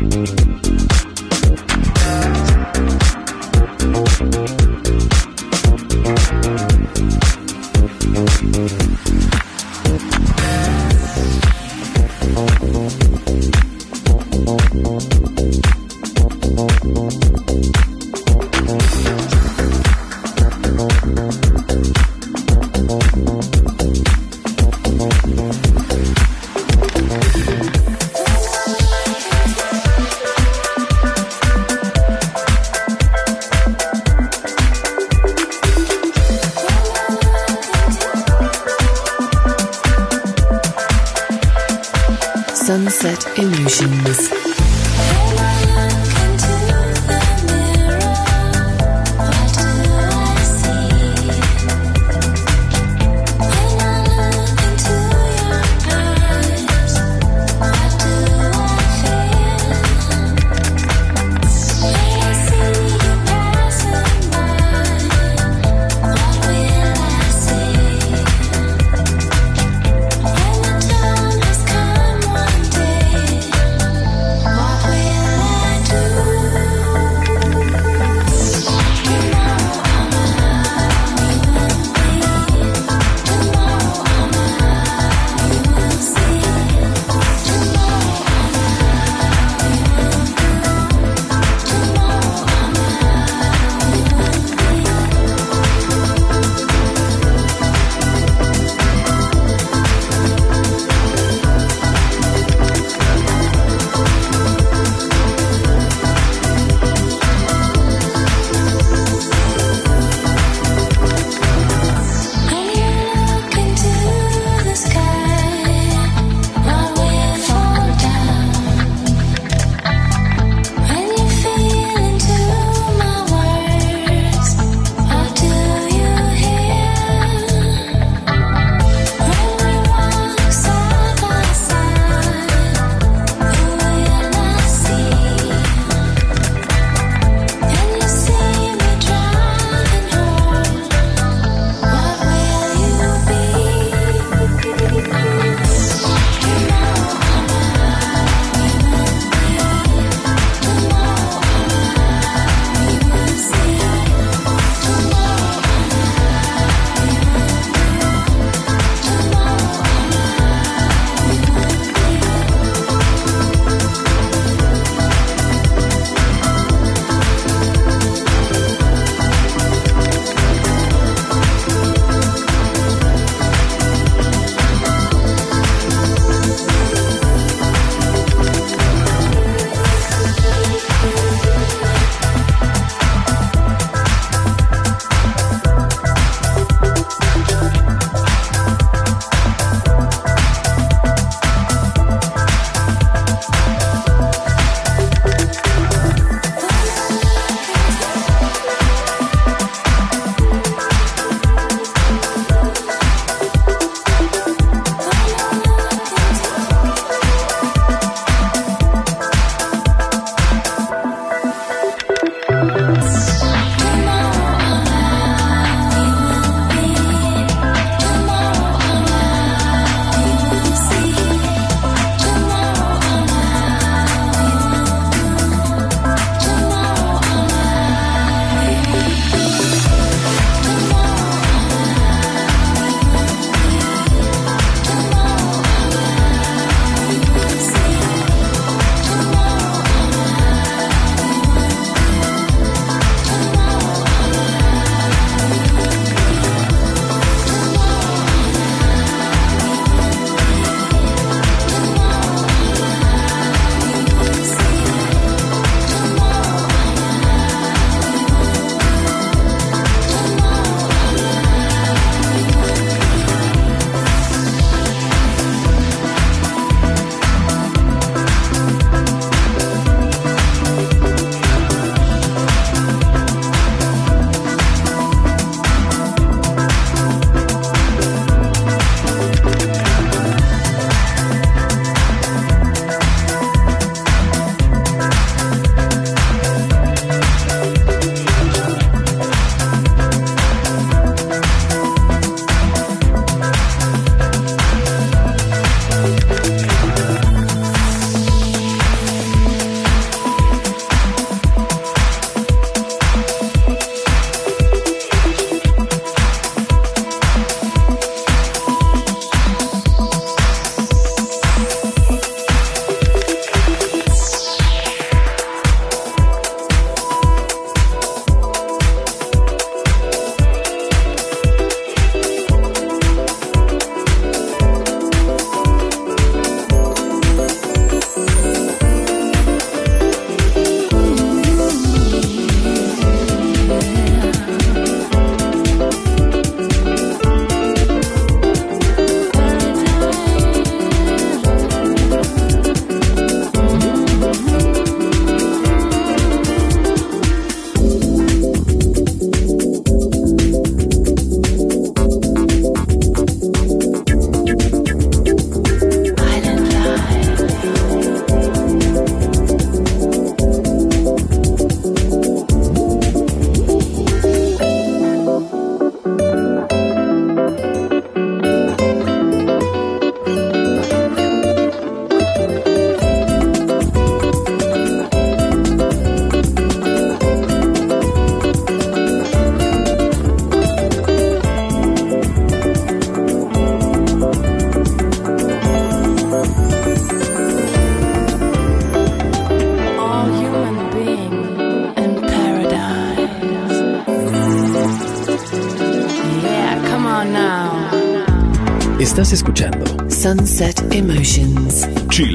Mm-hmm.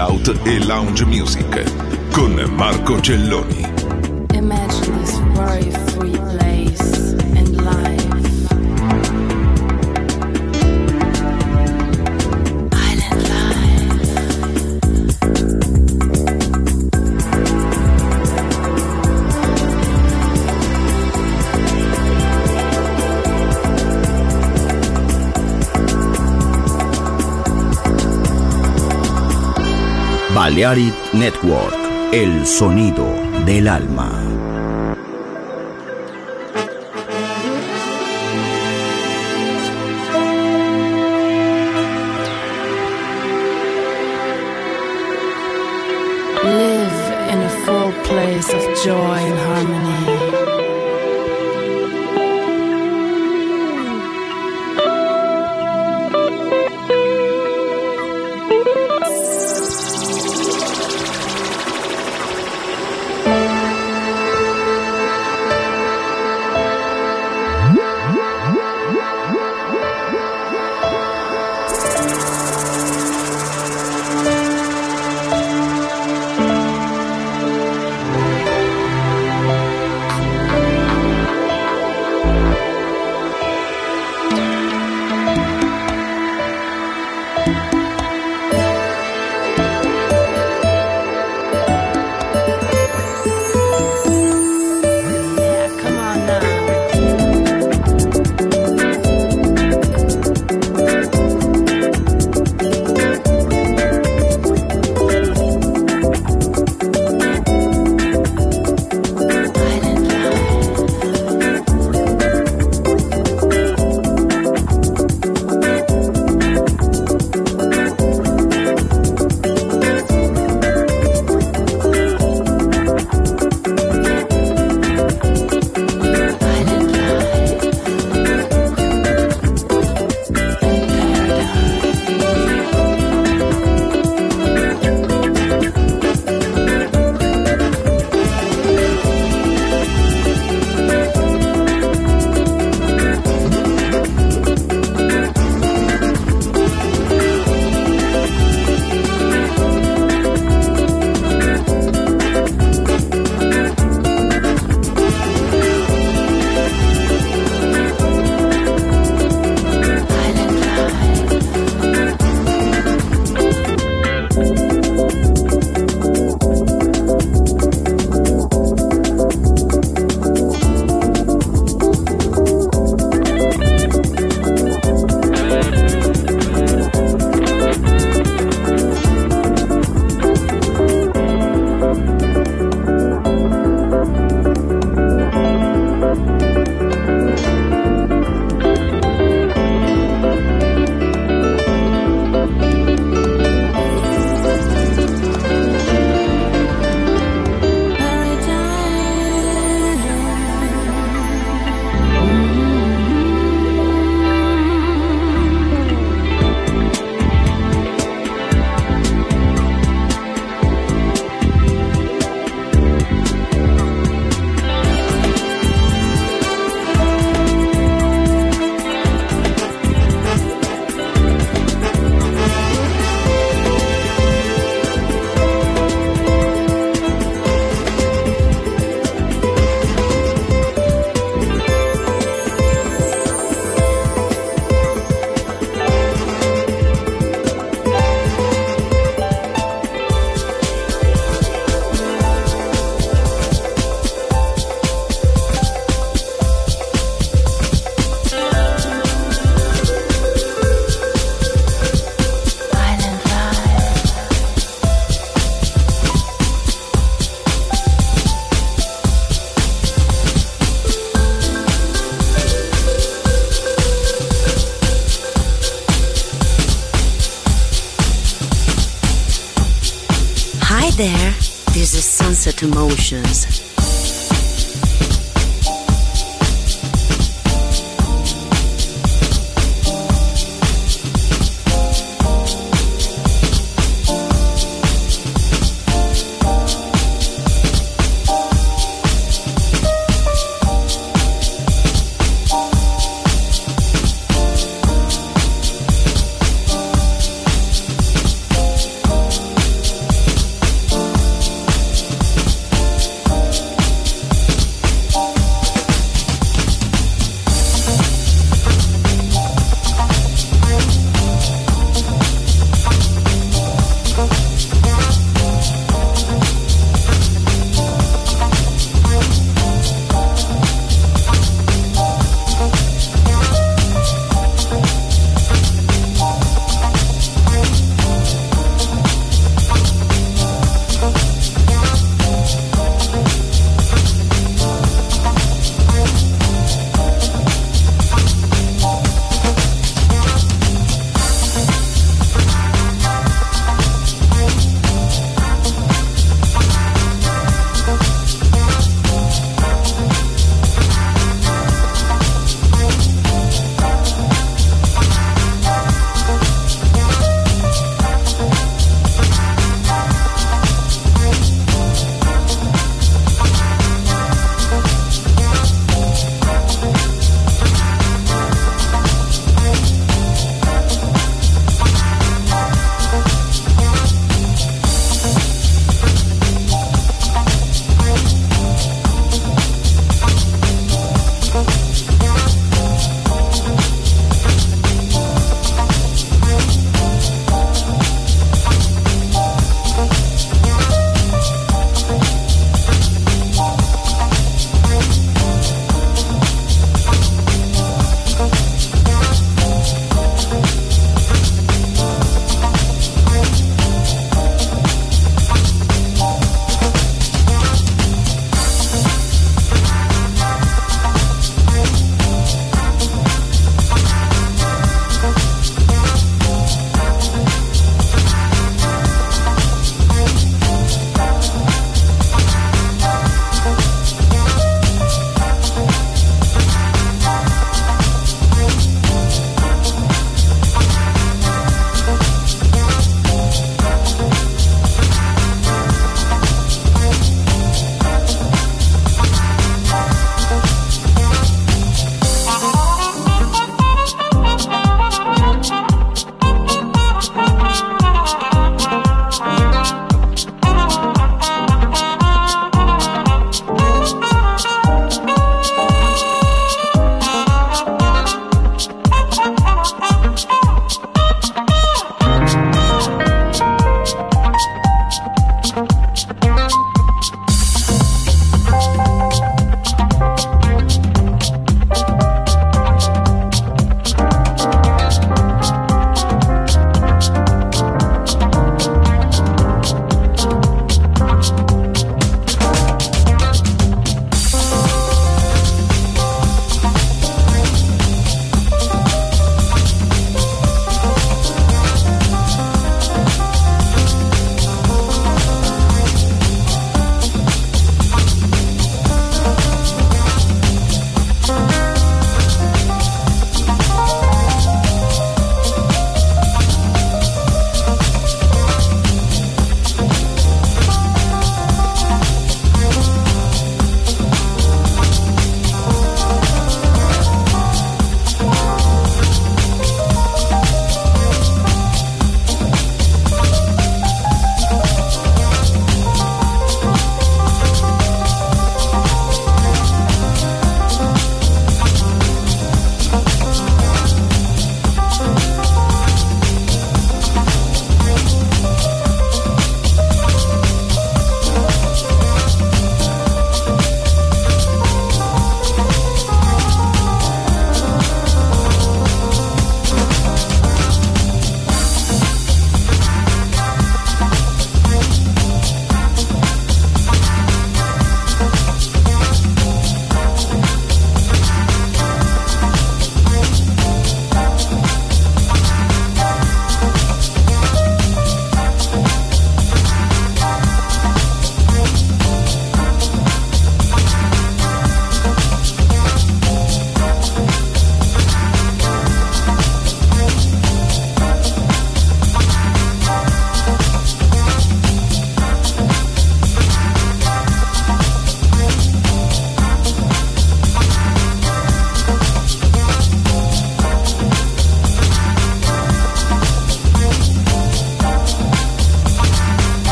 Chill Out e Lounge Music con Marco Celloni. Imagine Balearic Network, el sonido del alma. Live in a full place of joy and harmony.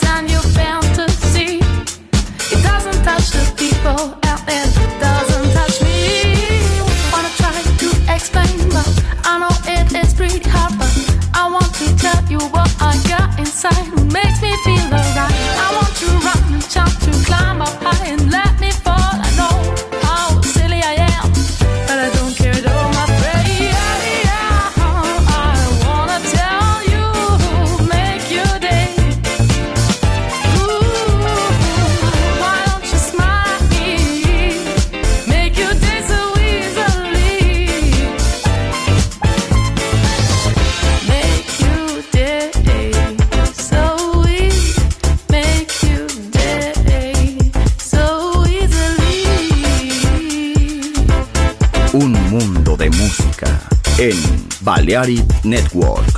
time you found Balearic Network.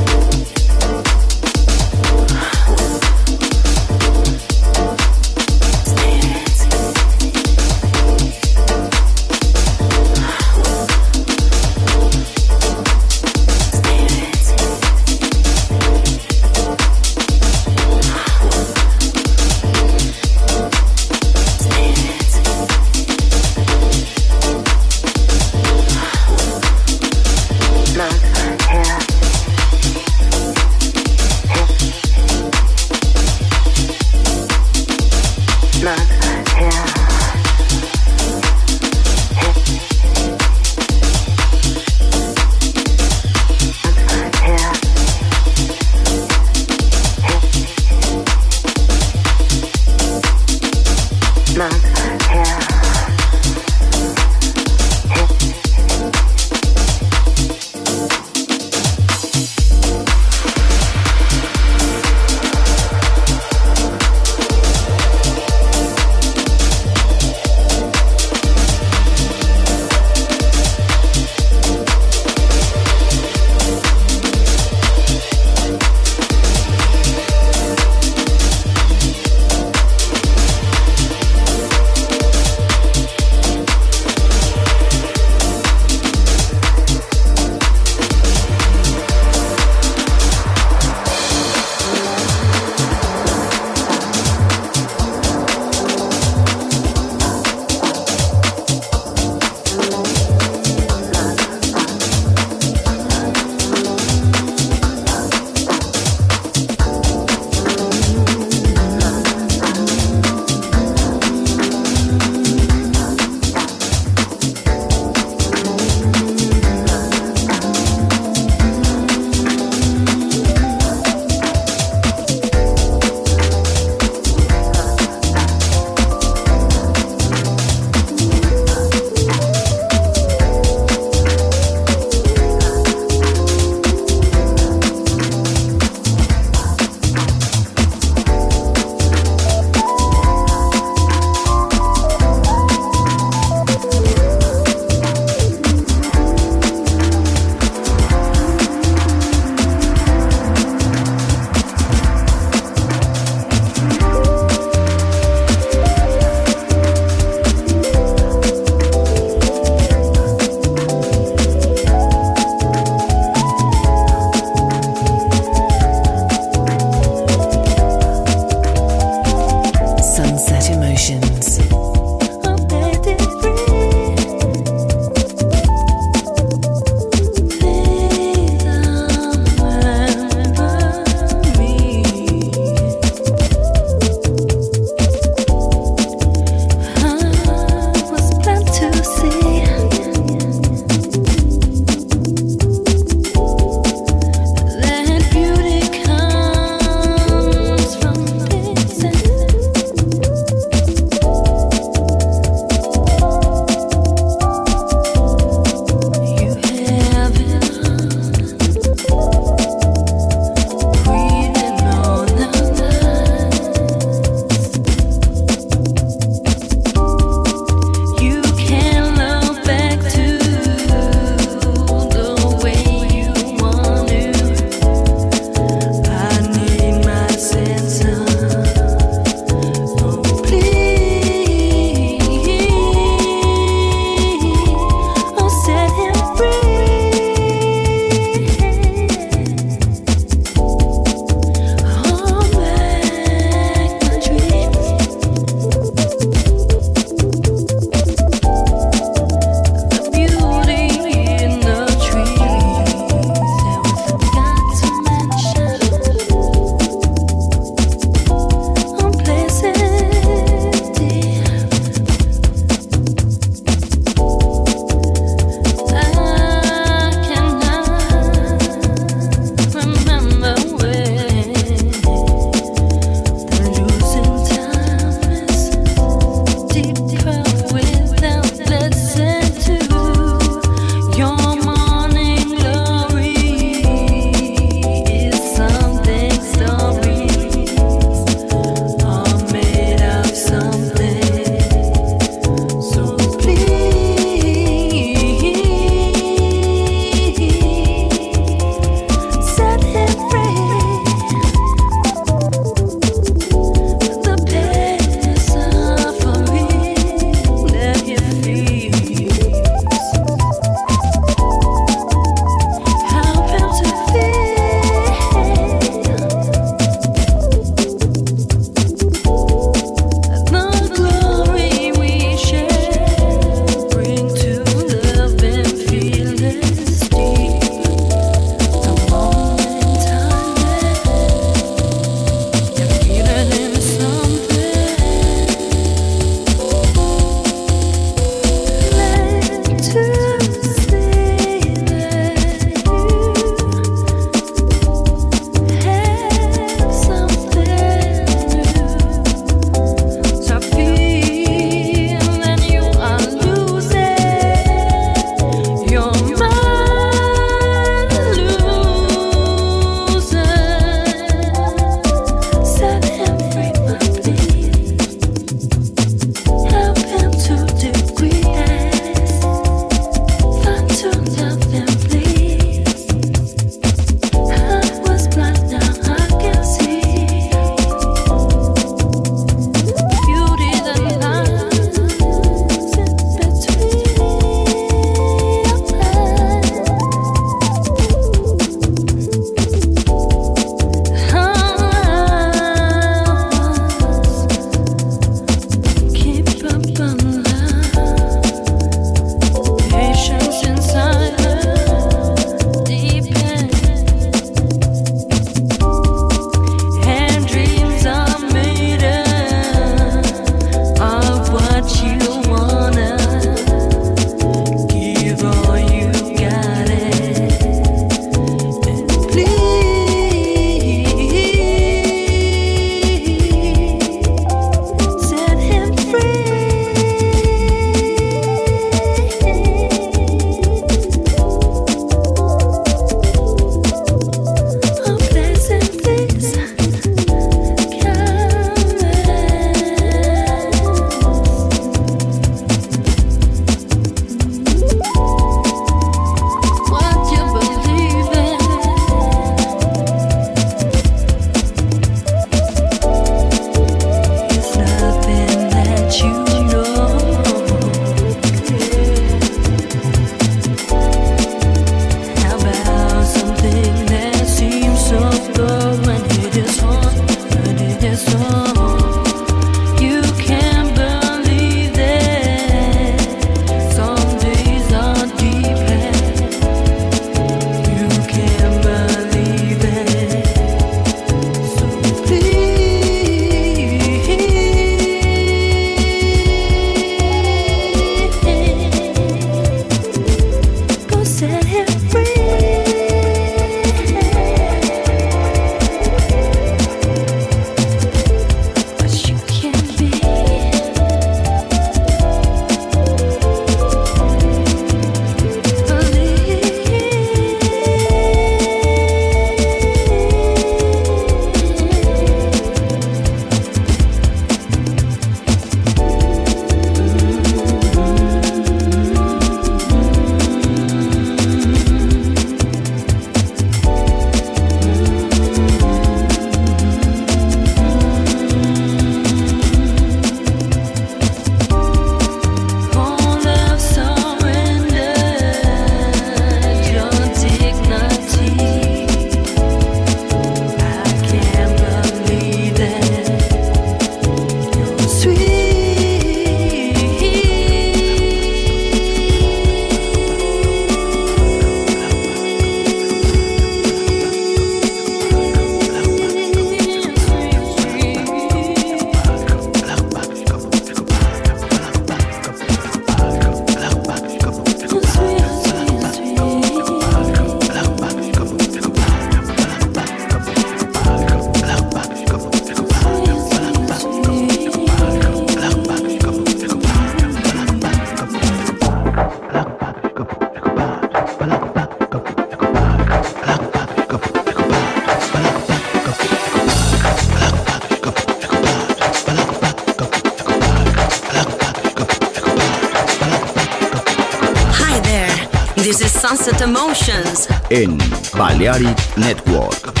Sunset Emotions en Balearic Network.